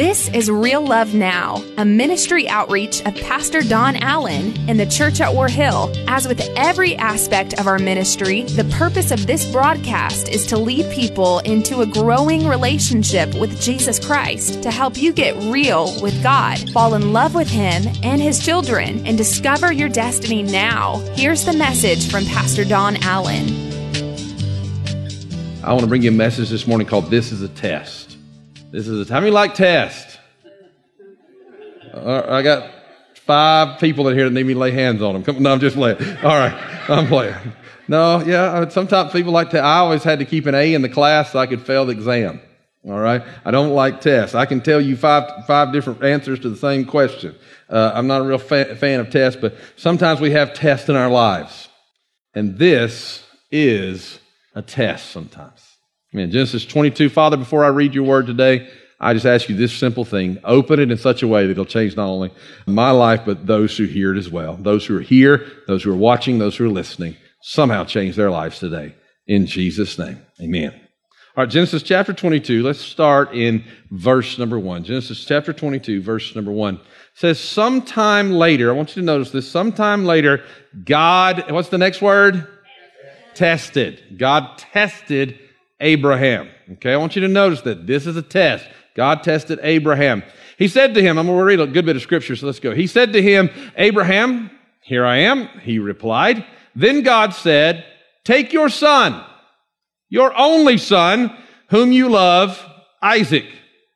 This is Real Love Now, a ministry outreach of Pastor Don Allen in the church at War Hill. As with every aspect of our ministry, the purpose of this broadcast is to lead people into a growing relationship with Jesus Christ to help you get real with God, fall in love with Him and His children, and discover your destiny now. Here's the message from Pastor Don Allen. I want to bring you a message this morning called This is a Test. This is a time you like test. I got five people in here that need me to lay hands on them. Come, no, I'm just playing. All right, I'm playing. No, yeah, sometimes people like to. I always had to keep an A in the class so I could fail the exam. All right, I don't like tests. I can tell you five five different answers to the same question. Uh, I'm not a real fa- fan of tests, but sometimes we have tests in our lives, and this is a test. Sometimes. Amen. Genesis 22. Father, before I read your word today, I just ask you this simple thing. Open it in such a way that it'll change not only my life, but those who hear it as well. Those who are here, those who are watching, those who are listening, somehow change their lives today. In Jesus' name. Amen. All right, Genesis chapter 22. Let's start in verse number one. Genesis chapter 22, verse number one. Says, sometime later, I want you to notice this, sometime later, God, what's the next word? Tested. God tested Abraham. Okay, I want you to notice that this is a test. God tested Abraham. He said to him, I'm going to read a good bit of scripture, so let's go. He said to him, Abraham, here I am. He replied. Then God said, Take your son, your only son, whom you love, Isaac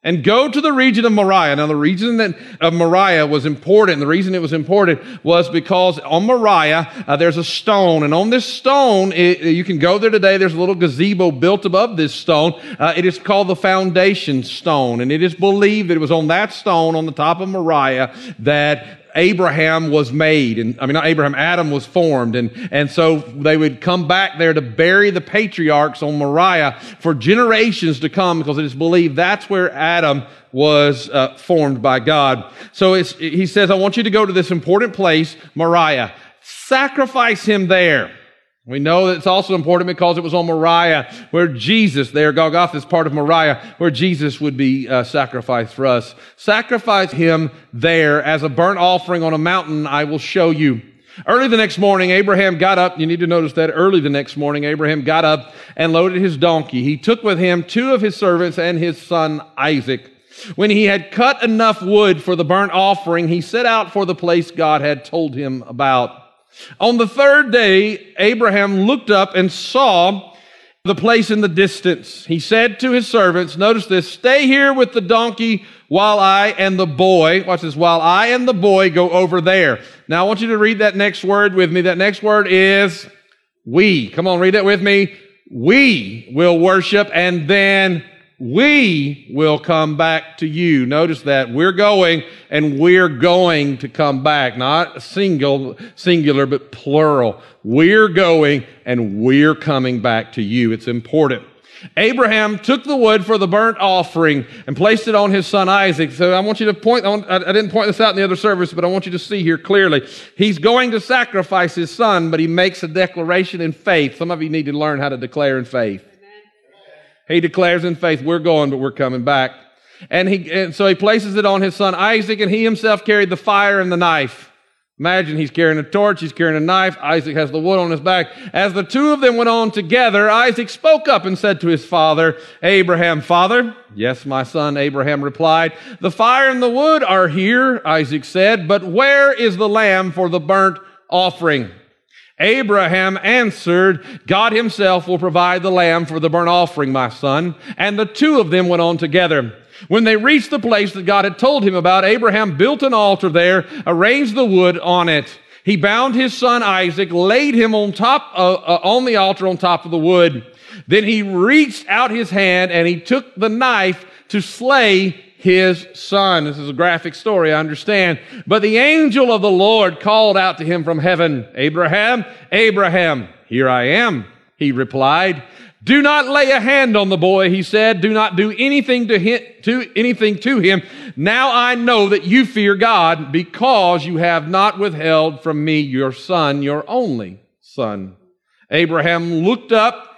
and go to the region of Moriah. Now, the region that, of Moriah was important. The reason it was important was because on Moriah, uh, there's a stone. And on this stone, it, you can go there today. There's a little gazebo built above this stone. Uh, it is called the foundation stone. And it is believed that it was on that stone on the top of Moriah that Abraham was made. And I mean, not Abraham, Adam was formed. And, and so they would come back there to bury the patriarchs on Moriah for generations to come because it is believed that's where Adam was uh, formed by God. So he says, I want you to go to this important place, Moriah. Sacrifice him there. We know that it's also important because it was on Moriah where Jesus, there, Golgotha is part of Moriah, where Jesus would be uh, sacrificed for us. Sacrifice him there as a burnt offering on a mountain I will show you. Early the next morning, Abraham got up. You need to notice that early the next morning, Abraham got up and loaded his donkey. He took with him two of his servants and his son Isaac. When he had cut enough wood for the burnt offering, he set out for the place God had told him about. On the third day, Abraham looked up and saw the place in the distance. He said to his servants, notice this, stay here with the donkey while I and the boy, watch this, while I and the boy go over there. Now I want you to read that next word with me. That next word is we. Come on, read that with me. We will worship and then we will come back to you. Notice that we're going and we're going to come back. Not single, singular, but plural. We're going and we're coming back to you. It's important. Abraham took the wood for the burnt offering and placed it on his son Isaac. So I want you to point, I didn't point this out in the other service, but I want you to see here clearly. He's going to sacrifice his son, but he makes a declaration in faith. Some of you need to learn how to declare in faith. He declares in faith, we're going, but we're coming back. And he, and so he places it on his son Isaac, and he himself carried the fire and the knife. Imagine he's carrying a torch, he's carrying a knife, Isaac has the wood on his back. As the two of them went on together, Isaac spoke up and said to his father, Abraham, father, yes, my son, Abraham replied, the fire and the wood are here, Isaac said, but where is the lamb for the burnt offering? Abraham answered, God himself will provide the lamb for the burnt offering, my son. And the two of them went on together. When they reached the place that God had told him about, Abraham built an altar there, arranged the wood on it. He bound his son Isaac, laid him on top, uh, on the altar on top of the wood. Then he reached out his hand and he took the knife to slay his son. This is a graphic story, I understand. But the angel of the Lord called out to him from heaven, Abraham, Abraham, here I am, he replied. Do not lay a hand on the boy, he said. Do not do anything to, him, to anything to him. Now I know that you fear God because you have not withheld from me your son, your only son. Abraham looked up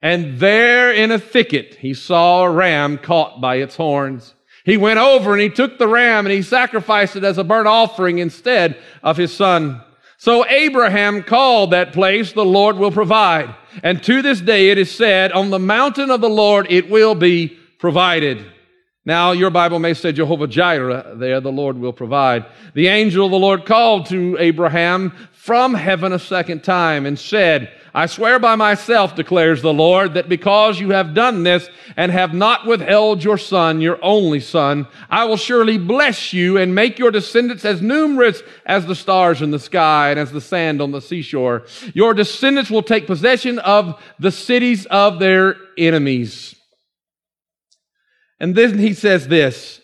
and there in a thicket he saw a ram caught by its horns. He went over and he took the ram and he sacrificed it as a burnt offering instead of his son. So Abraham called that place, the Lord will provide. And to this day it is said, on the mountain of the Lord it will be provided. Now, your Bible may say Jehovah Jireh there, the Lord will provide. The angel of the Lord called to Abraham from heaven a second time and said, I swear by myself, declares the Lord, that because you have done this and have not withheld your son, your only son, I will surely bless you and make your descendants as numerous as the stars in the sky and as the sand on the seashore. Your descendants will take possession of the cities of their enemies. And then he says this,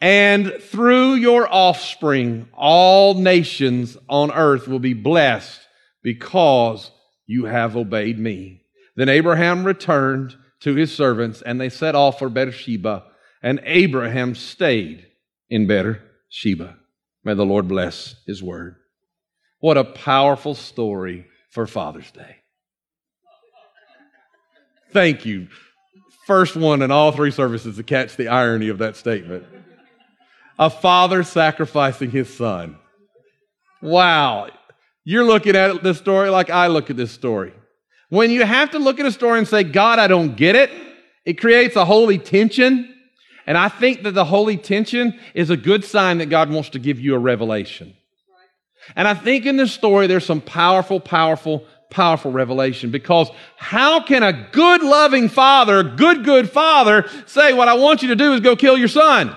and through your offspring, all nations on earth will be blessed because you have obeyed me. Then Abraham returned to his servants and they set off for Beersheba and Abraham stayed in Beersheba. May the Lord bless his word. What a powerful story for Father's Day. Thank you first one in all three services to catch the irony of that statement. A father sacrificing his son. Wow. You're looking at this story like I look at this story. When you have to look at a story and say, God, I don't get it, it creates a holy tension. And I think that the holy tension is a good sign that God wants to give you a revelation. And I think in this story, there's some powerful, powerful powerful revelation because how can a good loving father, good, good father say, what I want you to do is go kill your son?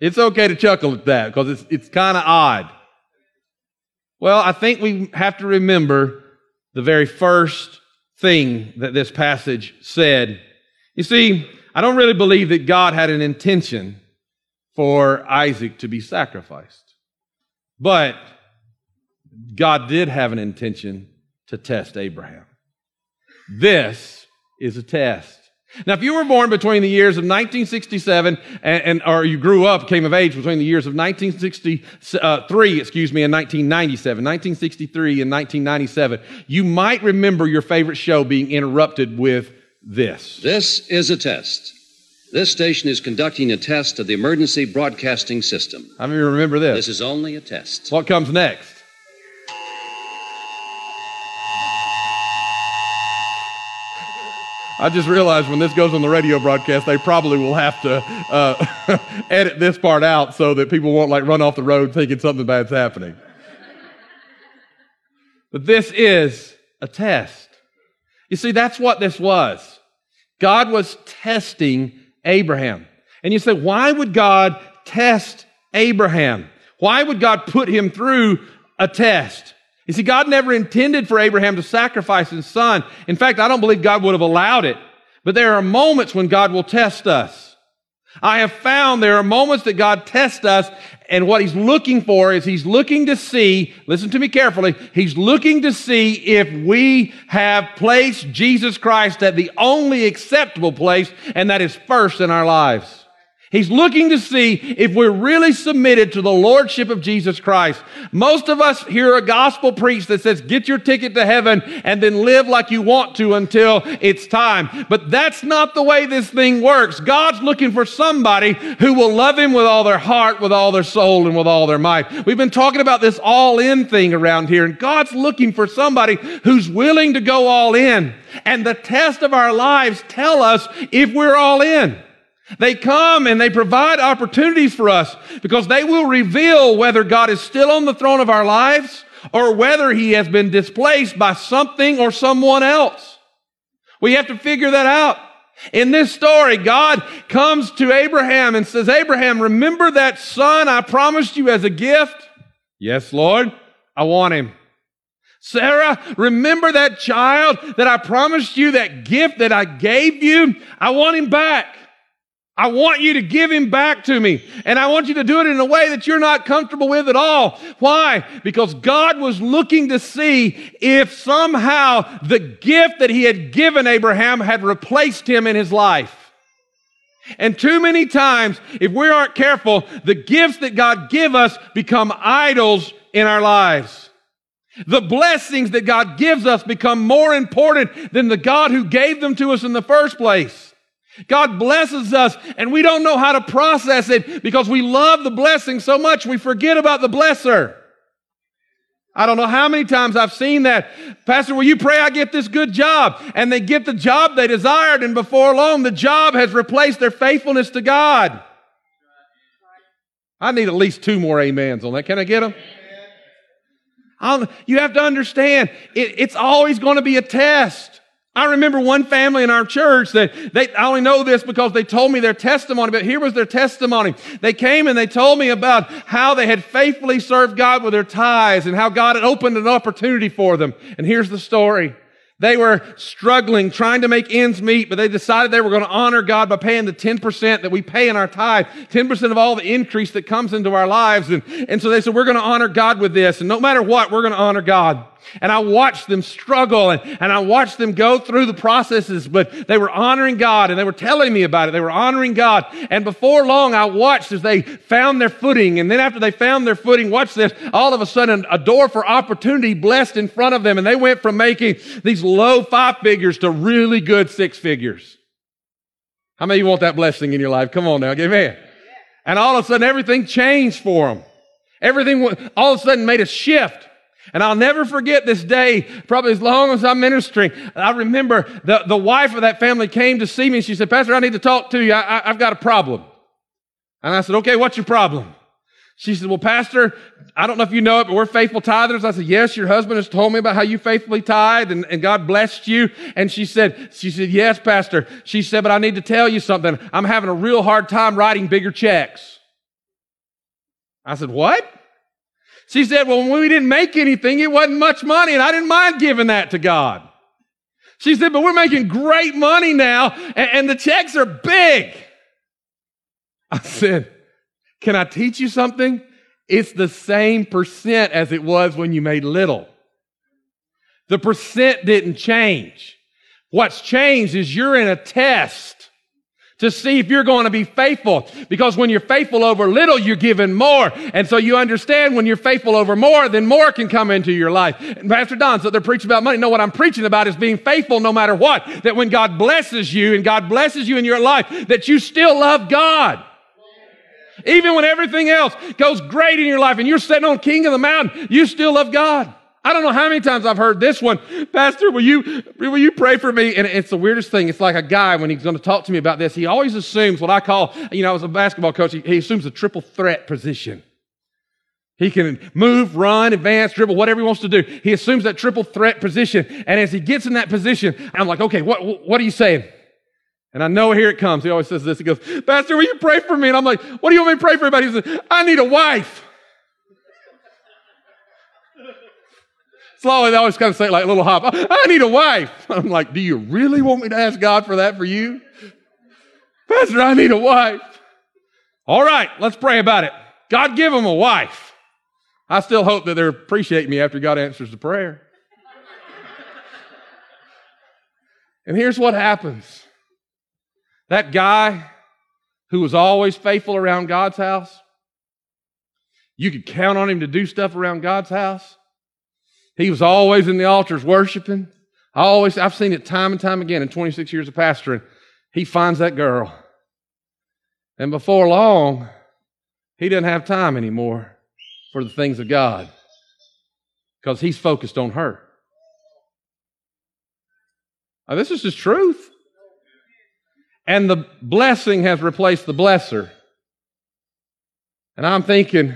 It's okay to chuckle at that because it's, it's kind of odd. Well, I think we have to remember the very first thing that this passage said. You see, I don't really believe that God had an intention for Isaac to be sacrificed. But God did have an intention to test Abraham. This is a test. Now, if you were born between the years of 1967 and, and, or you grew up, came of age between the years of 1963, excuse me, and 1997, 1963 and 1997, you might remember your favorite show being interrupted with this. This is a test. This station is conducting a test of the emergency broadcasting system. How many remember this? This is only a test. What comes next? I just realized when this goes on the radio broadcast, they probably will have to uh, edit this part out so that people won't like run off the road thinking something bad's happening. But this is a test. You see, that's what this was. God was testing Abraham. And you say, why would God test Abraham? Why would God put him through a test? You see, God never intended for Abraham to sacrifice his son. In fact, I don't believe God would have allowed it. But there are moments when God will test us. I have found there are moments that God tests us, and what He's looking for is He's looking to see, listen to me carefully, He's looking to see if we have placed Jesus Christ at the only acceptable place, and that is first in our lives. He's looking to see if we're really submitted to the Lordship of Jesus Christ. Most of us hear a gospel preached that says, get your ticket to heaven and then live like you want to until it's time. But that's not the way this thing works. God's looking for somebody who will love Him with all their heart, with all their soul, and with all their might. We've been talking about this all in thing around here, and God's looking for somebody who's willing to go all in. And the test of our lives tell us if we're all in. They come and they provide opportunities for us because they will reveal whether God is still on the throne of our lives or whether he has been displaced by something or someone else. We have to figure that out. In this story, God comes to Abraham and says, Abraham, remember that son I promised you as a gift? Yes, Lord. I want him. Sarah, remember that child that I promised you, that gift that I gave you? I want him back. I want you to give him back to me. And I want you to do it in a way that you're not comfortable with at all. Why? Because God was looking to see if somehow the gift that he had given Abraham had replaced him in his life. And too many times, if we aren't careful, the gifts that God give us become idols in our lives. The blessings that God gives us become more important than the God who gave them to us in the first place. God blesses us and we don't know how to process it because we love the blessing so much we forget about the blesser. I don't know how many times I've seen that. Pastor, will you pray I get this good job? And they get the job they desired and before long the job has replaced their faithfulness to God. I need at least two more amens on that. Can I get them? I'll, you have to understand, it, it's always going to be a test. I remember one family in our church that they, I only know this because they told me their testimony, but here was their testimony. They came and they told me about how they had faithfully served God with their tithes and how God had opened an opportunity for them. And here's the story. They were struggling, trying to make ends meet, but they decided they were going to honor God by paying the 10% that we pay in our tithe, 10% of all the increase that comes into our lives. And, and so they said, we're going to honor God with this. And no matter what, we're going to honor God. And I watched them struggle and, and I watched them go through the processes, but they were honoring God and they were telling me about it. They were honoring God. And before long, I watched as they found their footing. And then after they found their footing, watch this, all of a sudden a door for opportunity blessed in front of them. And they went from making these low five figures to really good six figures. How many of you want that blessing in your life? Come on now, give me. And all of a sudden everything changed for them. Everything all of a sudden made a shift. And I'll never forget this day, probably as long as I'm ministering. I remember the, the wife of that family came to see me and she said, Pastor, I need to talk to you. I, I, I've got a problem. And I said, okay, what's your problem? She said, well, Pastor, I don't know if you know it, but we're faithful tithers. I said, yes, your husband has told me about how you faithfully tithe and, and God blessed you. And she said, she said, yes, Pastor. She said, but I need to tell you something. I'm having a real hard time writing bigger checks. I said, what? She said, well, when we didn't make anything, it wasn't much money and I didn't mind giving that to God. She said, but we're making great money now and, and the checks are big. I said, can I teach you something? It's the same percent as it was when you made little. The percent didn't change. What's changed is you're in a test to see if you're going to be faithful. Because when you're faithful over little, you're given more. And so you understand when you're faithful over more, then more can come into your life. And Pastor Don, so they're preaching about money. No, what I'm preaching about is being faithful no matter what. That when God blesses you and God blesses you in your life, that you still love God. Even when everything else goes great in your life and you're sitting on king of the mountain, you still love God. I don't know how many times I've heard this one. Pastor, will you, will you pray for me? And it's the weirdest thing. It's like a guy, when he's going to talk to me about this, he always assumes what I call, you know, as a basketball coach, he, he assumes a triple threat position. He can move, run, advance, dribble, whatever he wants to do. He assumes that triple threat position. And as he gets in that position, I'm like, okay, what, what are you saying? And I know here it comes. He always says this. He goes, Pastor, will you pray for me? And I'm like, what do you want me to pray for everybody? He says, I need a wife. So they always kind of say like a little hop, I need a wife. I'm like, do you really want me to ask God for that for you? Pastor, I need a wife. All right, let's pray about it. God give him a wife. I still hope that they'll appreciate me after God answers the prayer. and here's what happens. That guy who was always faithful around God's house, you could count on him to do stuff around God's house. He was always in the altars worshiping. I always, I've seen it time and time again in 26 years of pastoring. He finds that girl. And before long, he doesn't have time anymore for the things of God because he's focused on her. Now, this is just truth. And the blessing has replaced the blesser. And I'm thinking,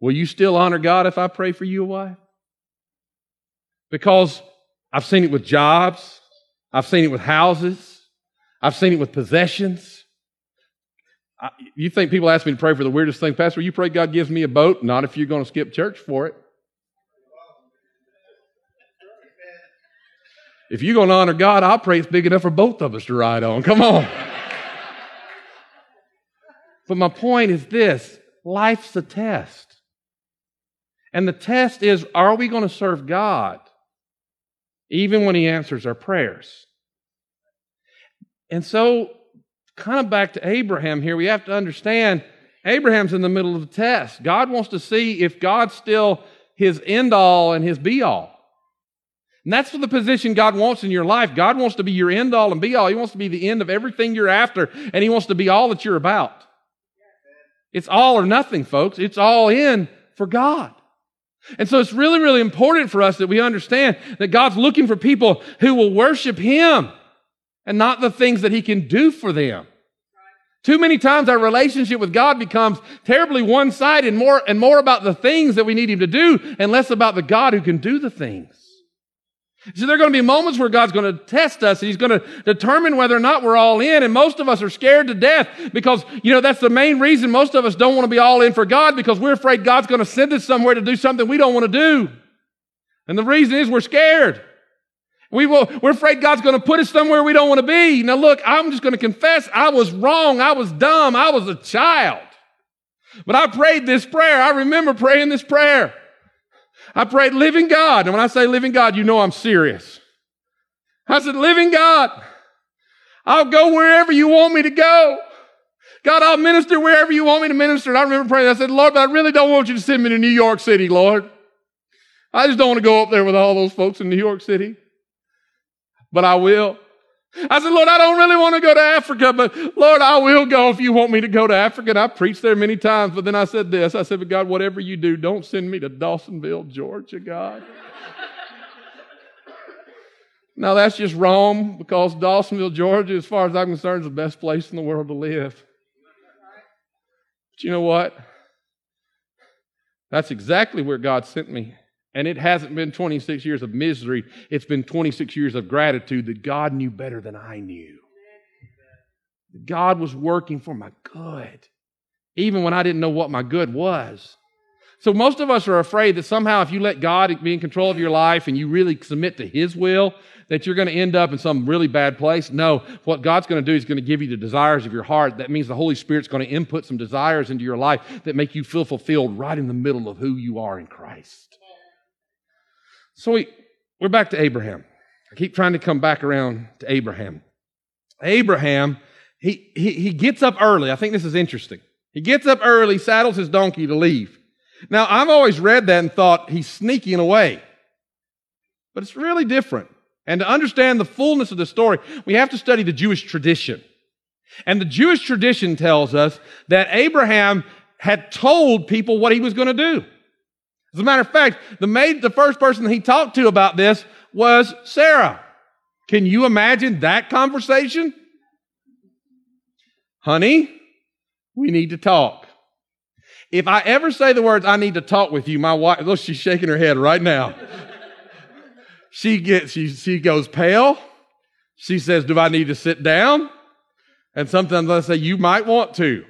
will you still honor God if I pray for you a wife? Because I've seen it with jobs, I've seen it with houses, I've seen it with possessions. I, you think people ask me to pray for the weirdest thing, Pastor? You pray God gives me a boat? Not if you're going to skip church for it. If you're going to honor God, I'll pray it's big enough for both of us to ride on. Come on. but my point is this life's a test. And the test is are we going to serve God even when he answers our prayers. And so, kind of back to Abraham here, we have to understand Abraham's in the middle of the test. God wants to see if God's still his end all and his be all. And that's the position God wants in your life. God wants to be your end all and be all. He wants to be the end of everything you're after, and He wants to be all that you're about. It's all or nothing, folks. It's all in for God. And so it's really, really important for us that we understand that God's looking for people who will worship Him and not the things that He can do for them. Too many times our relationship with God becomes terribly one-sided and more, and more about the things that we need Him to do and less about the God who can do the things. So there are going to be moments where God's going to test us and He's going to determine whether or not we're all in. And most of us are scared to death because, you know, that's the main reason most of us don't want to be all in for God because we're afraid God's going to send us somewhere to do something we don't want to do. And the reason is we're scared. We will, we're afraid God's going to put us somewhere we don't want to be. Now look, I'm just going to confess I was wrong. I was dumb. I was a child. But I prayed this prayer. I remember praying this prayer. I prayed, living God. And when I say living God, you know I'm serious. I said, living God, I'll go wherever you want me to go. God, I'll minister wherever you want me to minister. And I remember praying, I said, Lord, but I really don't want you to send me to New York City, Lord. I just don't want to go up there with all those folks in New York City. But I will. I said, Lord, I don't really want to go to Africa, but Lord, I will go if you want me to go to Africa. And I preached there many times, but then I said this. I said, but God, whatever you do, don't send me to Dawsonville, Georgia, God. now that's just wrong because Dawsonville, Georgia, as far as I'm concerned, is the best place in the world to live. But you know what? That's exactly where God sent me. And it hasn't been 26 years of misery, it's been 26 years of gratitude that God knew better than I knew. God was working for my good, even when I didn't know what my good was. So most of us are afraid that somehow if you let God be in control of your life and you really submit to His will, that you're going to end up in some really bad place. No, what God's going to do is going to give you the desires of your heart. That means the Holy Spirit's going to input some desires into your life that make you feel fulfilled right in the middle of who you are in Christ. So we, we're back to Abraham. I keep trying to come back around to Abraham. Abraham, he, he, he gets up early. I think this is interesting. He gets up early, saddles his donkey to leave. Now, I've always read that and thought he's sneaking away. But it's really different. And to understand the fullness of the story, we have to study the Jewish tradition. And the Jewish tradition tells us that Abraham had told people what he was going to do. As a matter of fact, the maid, the first person he talked to about this was Sarah. Can you imagine that conversation? Honey, we need to talk. If I ever say the words, I need to talk with you, my wife, look, she's shaking her head right now. she gets, she, she goes pale. She says, do I need to sit down? And sometimes I say, you might want to.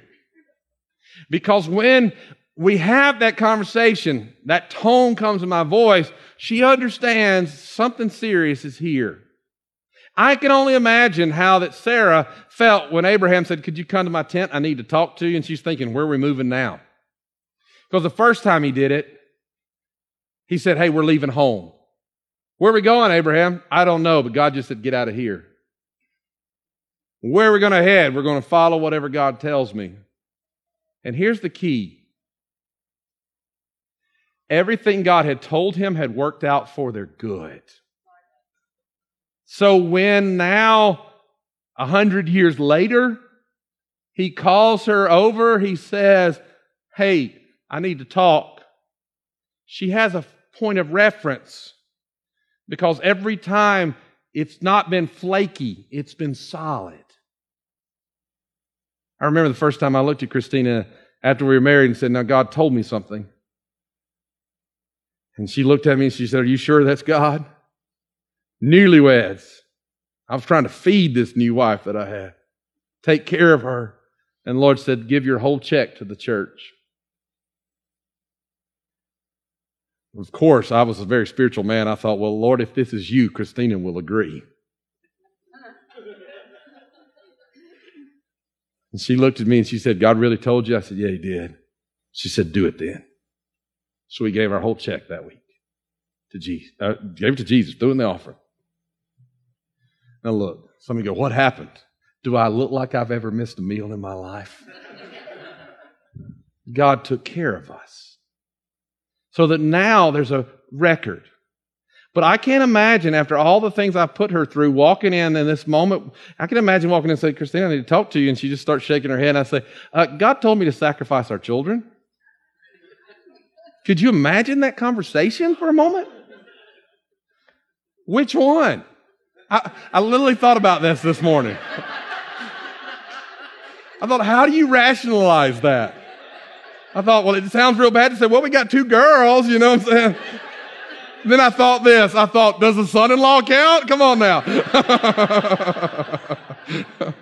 Because when we have that conversation, that tone comes in my voice, she understands something serious is here. I can only imagine how that Sarah felt when Abraham said, Could you come to my tent? I need to talk to you. And she's thinking, Where are we moving now? Because the first time he did it, he said, Hey, we're leaving home. Where are we going, Abraham? I don't know, but God just said, Get out of here. Where are we going to head? We're going to follow whatever God tells me. And here's the key Everything God had told him had worked out for their good. So when now, a hundred years later, he calls her over, he says, Hey, I need to talk. She has a point of reference because every time it's not been flaky, it's been solid. I remember the first time I looked at Christina after we were married and said, Now God told me something. And she looked at me and she said, Are you sure that's God? Newlyweds. I was trying to feed this new wife that I had, take care of her. And the Lord said, Give your whole check to the church. Of course, I was a very spiritual man. I thought, Well, Lord, if this is you, Christina will agree. And she looked at me and she said, God really told you? I said, Yeah, he did. She said, Do it then. So we gave our whole check that week to Jesus. Uh, gave it to Jesus, in the offering. Now look, some of you go, what happened? Do I look like I've ever missed a meal in my life? God took care of us. So that now there's a record. But I can't imagine after all the things I put her through, walking in in this moment, I can imagine walking in and say, Christina, I need to talk to you. And she just starts shaking her head. I say, uh, God told me to sacrifice our children. Could you imagine that conversation for a moment? Which one? I, I literally thought about this this morning. I thought, how do you rationalize that? I thought, well, it sounds real bad to say, well, we got two girls, you know what I'm saying? then I thought this. I thought, does the son-in-law count? Come on now.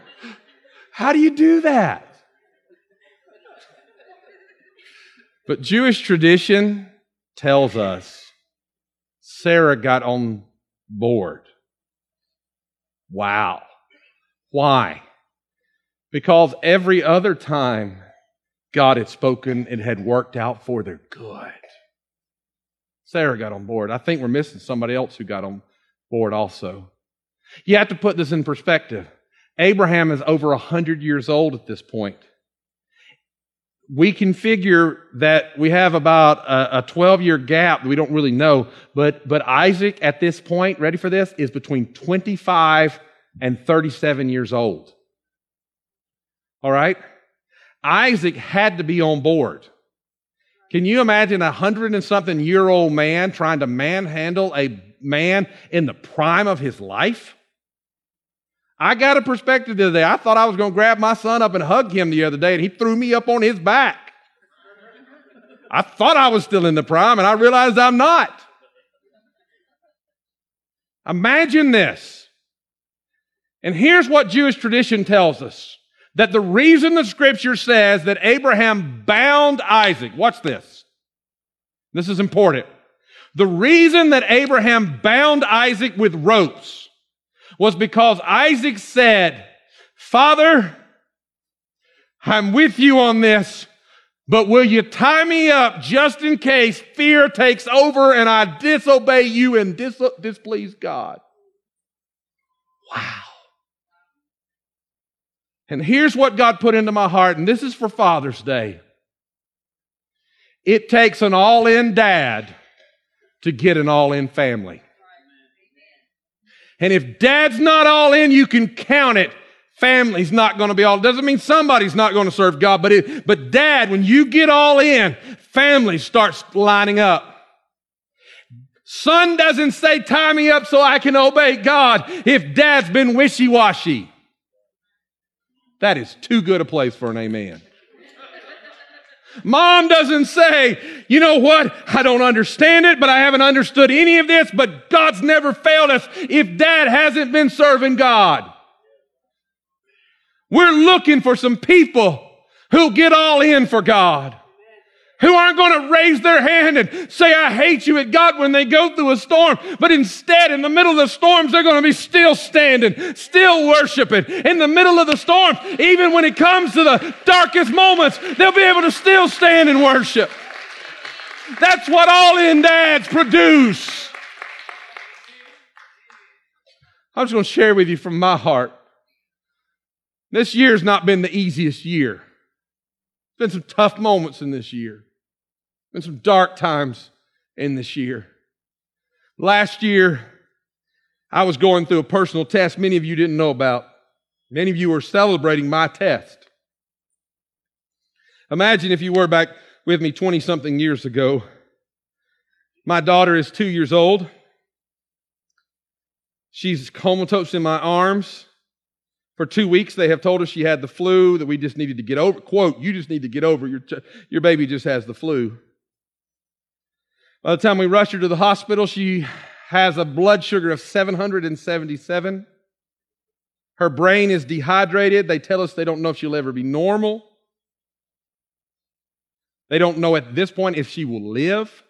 how do you do that? But Jewish tradition tells us Sarah got on board. Wow. Why? Because every other time God had spoken, it had worked out for their good. Sarah got on board. I think we're missing somebody else who got on board also. You have to put this in perspective. Abraham is over a hundred years old at this point we can figure that we have about a, a 12 year gap. We don't really know. But, but Isaac at this point, ready for this, is between 25 and 37 years old. All right? Isaac had to be on board. Can you imagine a hundred and something year old man trying to manhandle a man in the prime of his life? I got a perspective today. I thought I was going to grab my son up and hug him the other day, and he threw me up on his back. I thought I was still in the prime, and I realized I'm not. Imagine this. And here's what Jewish tradition tells us that the reason the scripture says that Abraham bound Isaac, watch this. This is important. The reason that Abraham bound Isaac with ropes was because Isaac said, Father, I'm with you on this, but will you tie me up just in case fear takes over and I disobey you and dis- displease God? Wow. And here's what God put into my heart, and this is for Father's Day. It takes an all in dad to get an all in family. And if dad's not all in, you can count it. Family's not going to be all. Doesn't mean somebody's not going to serve God, but it, but dad, when you get all in, family starts lining up. Son doesn't say, tie me up so I can obey God if dad's been wishy-washy. That is too good a place for an amen. Mom doesn't say, you know what? I don't understand it, but I haven't understood any of this, but God's never failed us if dad hasn't been serving God. We're looking for some people who'll get all in for God who aren't going to raise their hand and say, I hate you at God when they go through a storm. But instead, in the middle of the storms, they're going to be still standing, still worshiping. In the middle of the storm, even when it comes to the darkest moments, they'll be able to still stand and worship. That's what all in dads produce. I'm just going to share with you from my heart. This year's not been the easiest year. There's been some tough moments in this year. Been some dark times in this year. Last year, I was going through a personal test many of you didn't know about. Many of you were celebrating my test. Imagine if you were back with me 20 something years ago. My daughter is two years old. She's comatose in my arms. For two weeks, they have told us she had the flu, that we just needed to get over. Quote, you just need to get over your, your baby just has the flu. By the time we rush her to the hospital, she has a blood sugar of 777. Her brain is dehydrated. They tell us they don't know if she'll ever be normal. They don't know at this point if she will live.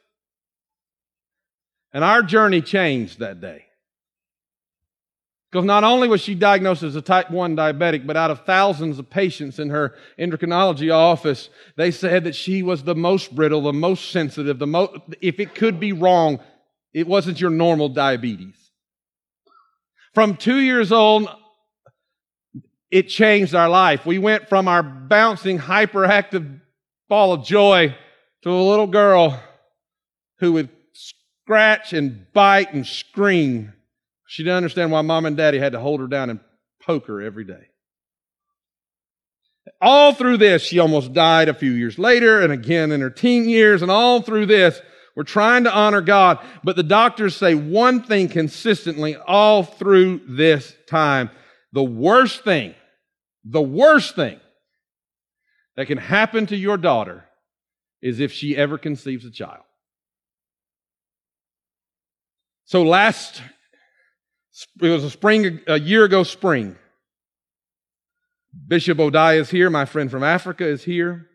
And our journey changed that day. Because not only was she diagnosed as a type 1 diabetic, but out of thousands of patients in her endocrinology office, they said that she was the most brittle, the most sensitive, the most, if it could be wrong, it wasn't your normal diabetes. From two years old, it changed our life. We went from our bouncing, hyperactive ball of joy to a little girl who would scratch and bite and scream. She didn't understand why mom and daddy had to hold her down and poke her every day. All through this, she almost died a few years later and again in her teen years and all through this, we're trying to honor God, but the doctors say one thing consistently all through this time. The worst thing, the worst thing that can happen to your daughter is if she ever conceives a child. So last, it was a spring, a year ago spring. Bishop Odiah is here. My friend from Africa is here.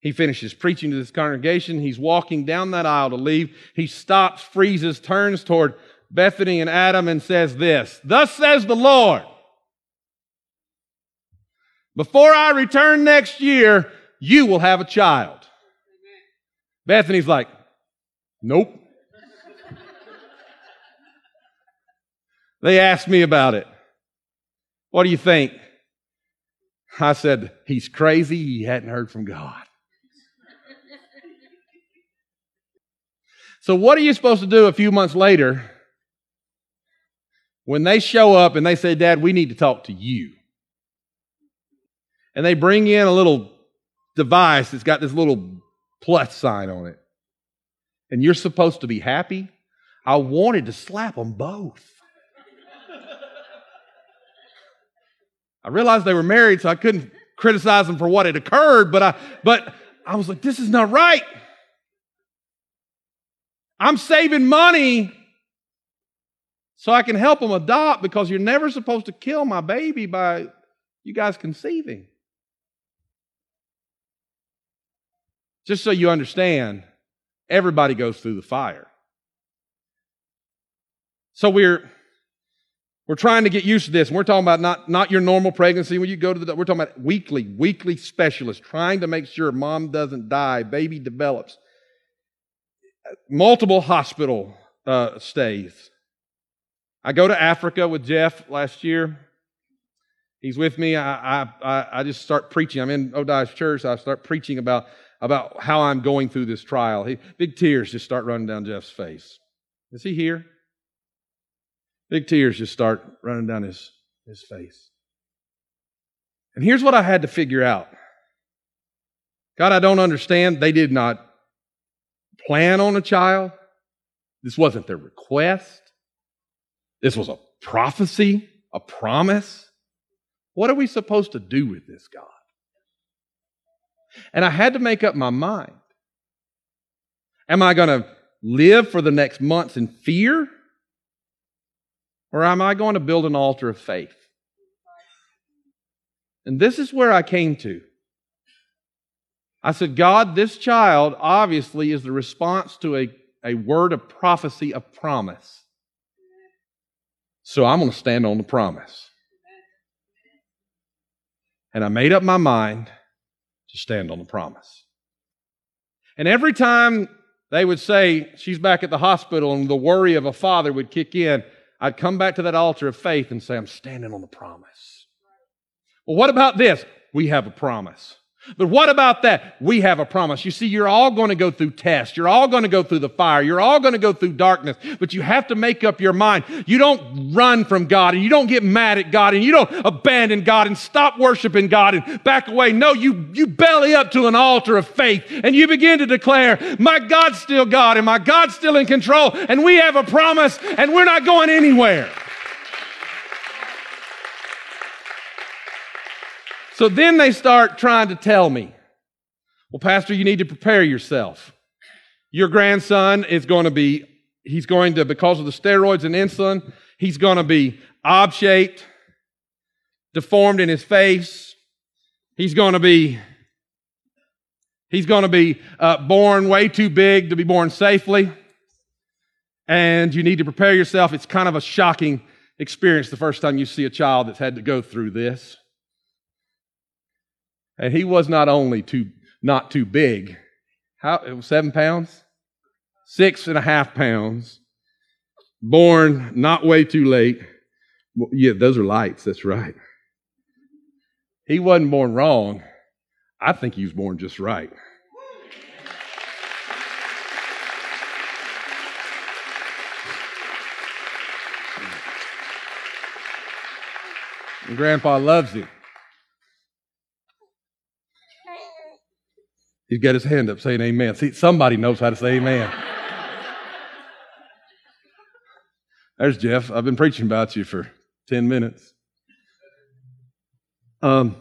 He finishes preaching to this congregation. He's walking down that aisle to leave. He stops, freezes, turns toward Bethany and Adam and says this, Thus says the Lord, before I return next year, you will have a child. Bethany's like, Nope. They asked me about it. What do you think? I said, He's crazy. He hadn't heard from God. So, what are you supposed to do a few months later when they show up and they say, Dad, we need to talk to you? And they bring in a little device that's got this little plus sign on it. And you're supposed to be happy? I wanted to slap them both. I realized they were married, so I couldn't criticize them for what had occurred, but I, but I was like, this is not right. I'm saving money so I can help them adopt because you're never supposed to kill my baby by you guys conceiving. Just so you understand, everybody goes through the fire. So we're we're trying to get used to this. We're talking about not, not your normal pregnancy when you go to the we're talking about weekly, weekly specialists trying to make sure mom doesn't die, baby develops multiple hospital uh, stays. I go to Africa with Jeff last year. He's with me. I, I, I just start preaching. I'm in Odiah's church. I start preaching about, about how I'm going through this trial. He, big tears just start running down Jeff's face. Is he here? Big tears just start running down his, his face. And here's what I had to figure out God, I don't understand. They did not plan on a child. This wasn't their request. This was a prophecy, a promise. What are we supposed to do with this, God? And I had to make up my mind. Am I going to live for the next months in fear? Or am I going to build an altar of faith? And this is where I came to. I said, God, this child obviously is the response to a, a word of prophecy, of promise. So I'm going to stand on the promise. And I made up my mind to stand on the promise. And every time they would say, She's back at the hospital, and the worry of a father would kick in, I'd come back to that altar of faith and say, I'm standing on the promise. Well, what about this? We have a promise. But what about that? We have a promise. You see, you're all going to go through tests. You're all going to go through the fire. You're all going to go through darkness. But you have to make up your mind. You don't run from God and you don't get mad at God and you don't abandon God and stop worshiping God and back away. No, you, you belly up to an altar of faith and you begin to declare, my God's still God and my God's still in control and we have a promise and we're not going anywhere. So then they start trying to tell me, well, Pastor, you need to prepare yourself. Your grandson is going to be, he's going to, because of the steroids and insulin, he's going to be ob shaped, deformed in his face. He's going to be, he's going to be uh, born way too big to be born safely. And you need to prepare yourself. It's kind of a shocking experience the first time you see a child that's had to go through this. And he was not only too, not too big, how, it was seven pounds? Six and a half pounds. Born not way too late. Well, yeah, those are lights, that's right. He wasn't born wrong. I think he was born just right. Grandpa loves him. He's got his hand up saying amen. See, somebody knows how to say amen. There's Jeff. I've been preaching about you for 10 minutes. Um,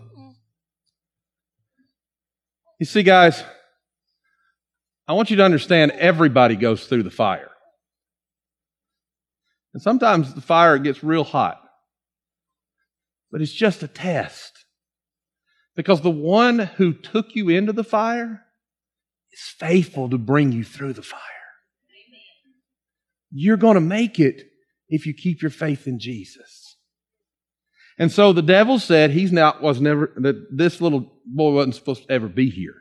you see, guys, I want you to understand everybody goes through the fire. And sometimes the fire gets real hot. But it's just a test. Because the one who took you into the fire is faithful to bring you through the fire. You're going to make it if you keep your faith in Jesus. And so the devil said he's not, was never, that this little boy wasn't supposed to ever be here.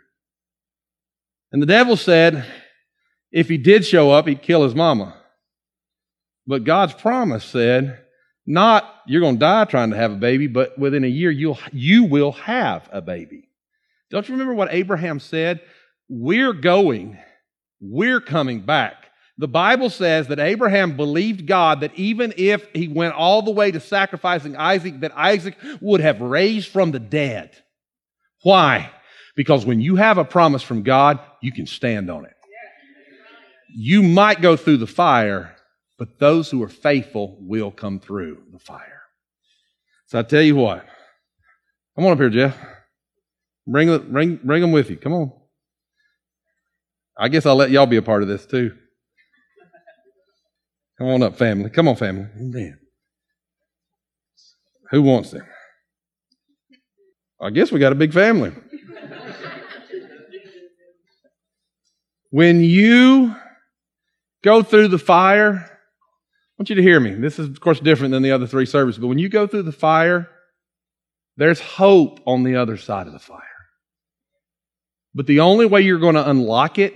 And the devil said if he did show up, he'd kill his mama. But God's promise said, not you're going to die trying to have a baby, but within a year you'll, you will have a baby. Don't you remember what Abraham said? We're going, we're coming back. The Bible says that Abraham believed God that even if he went all the way to sacrificing Isaac, that Isaac would have raised from the dead. Why? Because when you have a promise from God, you can stand on it. You might go through the fire, but those who are faithful will come through the fire. So I tell you what, come on up here, Jeff. Bring, bring, bring them with you. Come on. I guess I'll let y'all be a part of this too. Come on up, family. Come on, family. Amen. Who wants them? I guess we got a big family. when you go through the fire, want you to hear me. This is, of course, different than the other three services, but when you go through the fire, there's hope on the other side of the fire. But the only way you're going to unlock it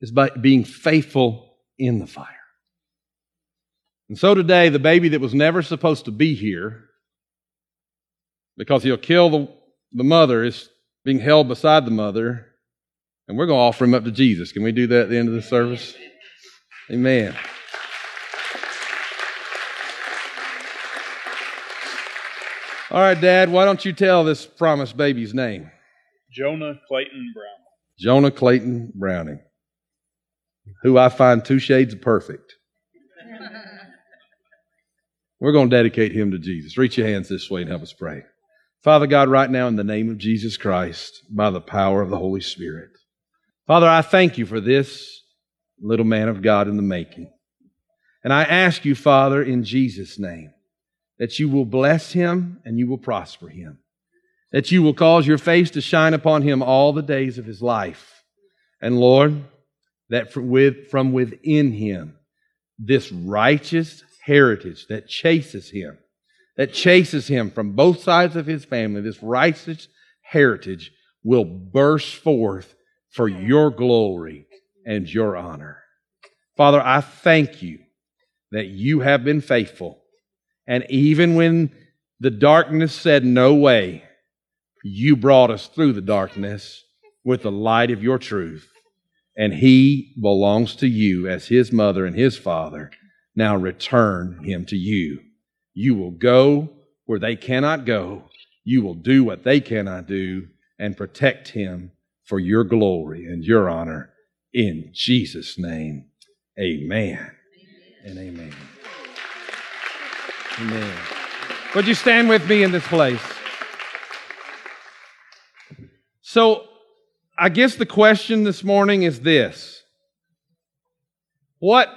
is by being faithful in the fire. And so today, the baby that was never supposed to be here, because he'll kill the, the mother, is being held beside the mother, and we're going to offer him up to Jesus. Can we do that at the end of the service? Amen. All right, Dad, why don't you tell this promised baby's name? Jonah Clayton Brown. Jonah Clayton Browning, who I find two shades of perfect. We're going to dedicate him to Jesus. Reach your hands this way and help us pray. Father God, right now in the name of Jesus Christ, by the power of the Holy Spirit. Father, I thank you for this little man of God in the making. And I ask you, Father, in Jesus' name, that you will bless him and you will prosper him. That you will cause your face to shine upon him all the days of his life. And Lord, that from within him, this righteous heritage that chases him, that chases him from both sides of his family, this righteous heritage will burst forth for your glory and your honor. Father, I thank you that you have been faithful. And even when the darkness said no way, you brought us through the darkness with the light of your truth. And he belongs to you as his mother and his father. Now return him to you. You will go where they cannot go. You will do what they cannot do and protect him for your glory and your honor. In Jesus' name, amen and amen. Amen. Would you stand with me in this place? So, I guess the question this morning is this What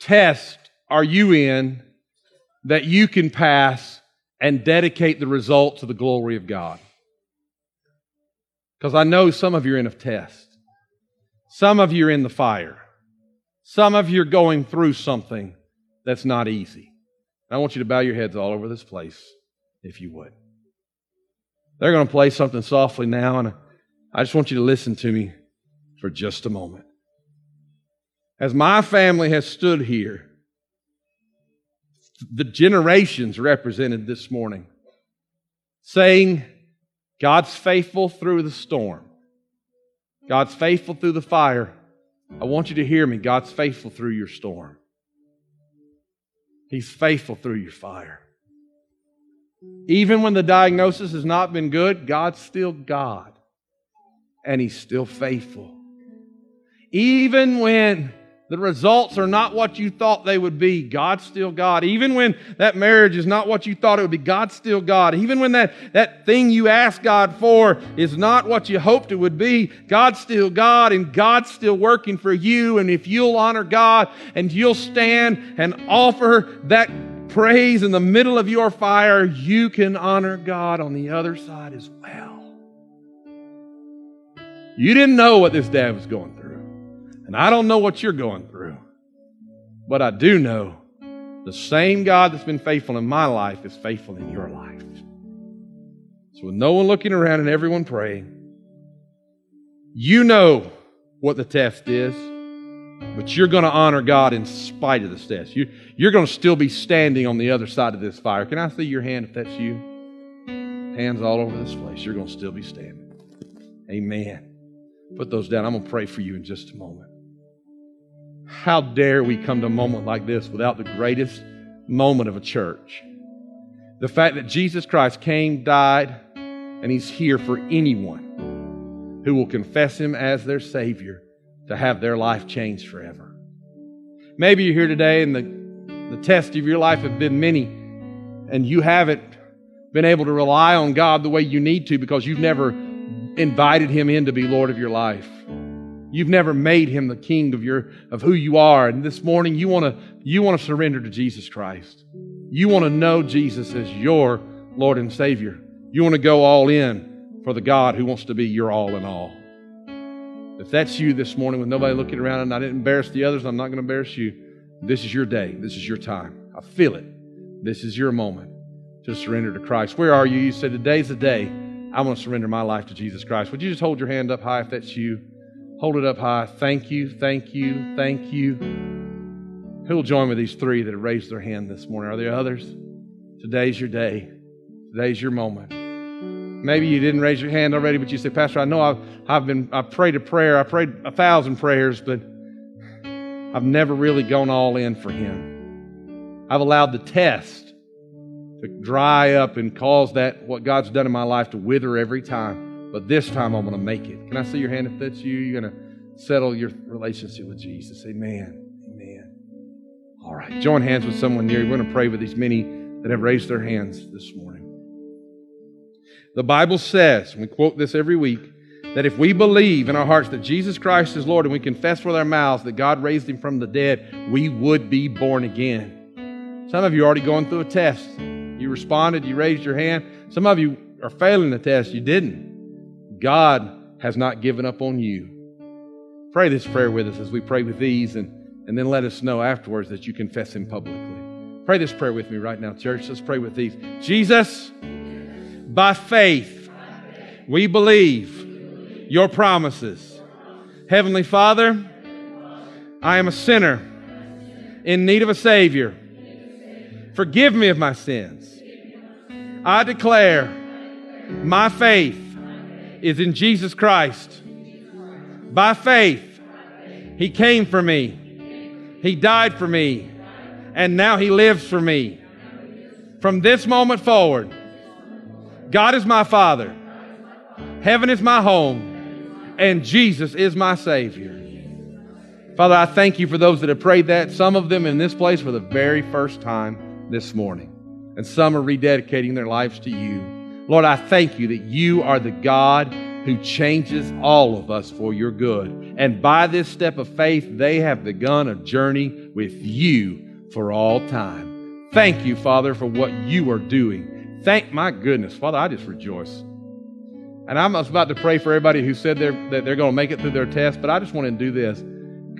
test are you in that you can pass and dedicate the result to the glory of God? Because I know some of you are in a test. Some of you are in the fire. Some of you are going through something that's not easy. I want you to bow your heads all over this place, if you would. They're going to play something softly now, and I just want you to listen to me for just a moment. As my family has stood here, the generations represented this morning, saying, God's faithful through the storm. God's faithful through the fire. I want you to hear me. God's faithful through your storm. He's faithful through your fire. Even when the diagnosis has not been good, God's still God. And He's still faithful. Even when the results are not what you thought they would be. God's still God. Even when that marriage is not what you thought it would be, God's still God. Even when that, that thing you asked God for is not what you hoped it would be, God's still God and God's still working for you. And if you'll honor God and you'll stand and offer that praise in the middle of your fire, you can honor God on the other side as well. You didn't know what this dad was going through. And I don't know what you're going through, but I do know the same God that's been faithful in my life is faithful in your life. So, with no one looking around and everyone praying, you know what the test is, but you're going to honor God in spite of the test. You, you're going to still be standing on the other side of this fire. Can I see your hand if that's you? Hands all over this place. You're going to still be standing. Amen. Put those down. I'm going to pray for you in just a moment. How dare we come to a moment like this without the greatest moment of a church? The fact that Jesus Christ came, died, and He's here for anyone who will confess Him as their Savior to have their life changed forever. Maybe you're here today and the, the test of your life have been many, and you haven't been able to rely on God the way you need to because you've never invited Him in to be Lord of your life. You've never made him the king of your of who you are. And this morning you want to you want to surrender to Jesus Christ. You want to know Jesus as your Lord and Savior. You want to go all in for the God who wants to be your all in all. If that's you this morning with nobody looking around and I didn't embarrass the others, I'm not going to embarrass you. This is your day. This is your time. I feel it. This is your moment to surrender to Christ. Where are you? You said, Today's the day I want to surrender my life to Jesus Christ. Would you just hold your hand up high if that's you? Hold it up high. Thank you, thank you, thank you. Who will join with these three that have raised their hand this morning? Are there others? Today's your day. Today's your moment. Maybe you didn't raise your hand already, but you say, Pastor, I know I've, I've been I've prayed a prayer, I prayed a thousand prayers, but I've never really gone all in for him. I've allowed the test to dry up and cause that what God's done in my life to wither every time. But this time I'm going to make it. Can I see your hand if that's you? You're going to settle your relationship with Jesus. Amen. Amen. All right. Join hands with someone near you. We're going to pray with these many that have raised their hands this morning. The Bible says, we quote this every week, that if we believe in our hearts that Jesus Christ is Lord and we confess with our mouths that God raised him from the dead, we would be born again. Some of you are already going through a test. You responded, you raised your hand. Some of you are failing the test, you didn't. God has not given up on you. Pray this prayer with us as we pray with these, and, and then let us know afterwards that you confess Him publicly. Pray this prayer with me right now, church. Let's pray with these. Jesus, by faith, we believe your promises. Heavenly Father, I am a sinner in need of a Savior. Forgive me of my sins. I declare my faith is in Jesus Christ. By faith, He came for me. He died for me. And now He lives for me. From this moment forward, God is my Father. Heaven is my home. And Jesus is my Savior. Father, I thank you for those that have prayed that. Some of them in this place for the very first time this morning. And some are rededicating their lives to you. Lord, I thank you that you are the God who changes all of us for your good. And by this step of faith, they have begun a journey with you for all time. Thank you, Father, for what you are doing. Thank my goodness. Father, I just rejoice. And I'm about to pray for everybody who said they're, that they're going to make it through their test, but I just want to do this.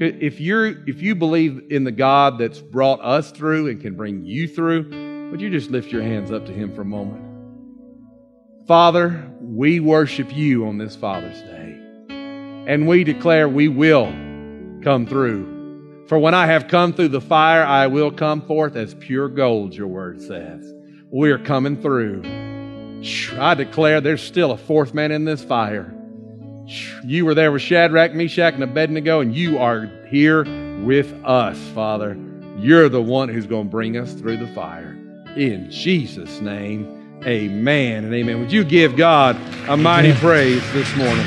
If, you're, if you believe in the God that's brought us through and can bring you through, would you just lift your hands up to Him for a moment? Father, we worship you on this Father's Day. And we declare we will come through. For when I have come through the fire, I will come forth as pure gold, your word says. We're coming through. I declare there's still a fourth man in this fire. You were there with Shadrach, Meshach, and Abednego, and you are here with us, Father. You're the one who's going to bring us through the fire. In Jesus' name. Amen and amen. Would you give God a mighty Amen. praise this morning?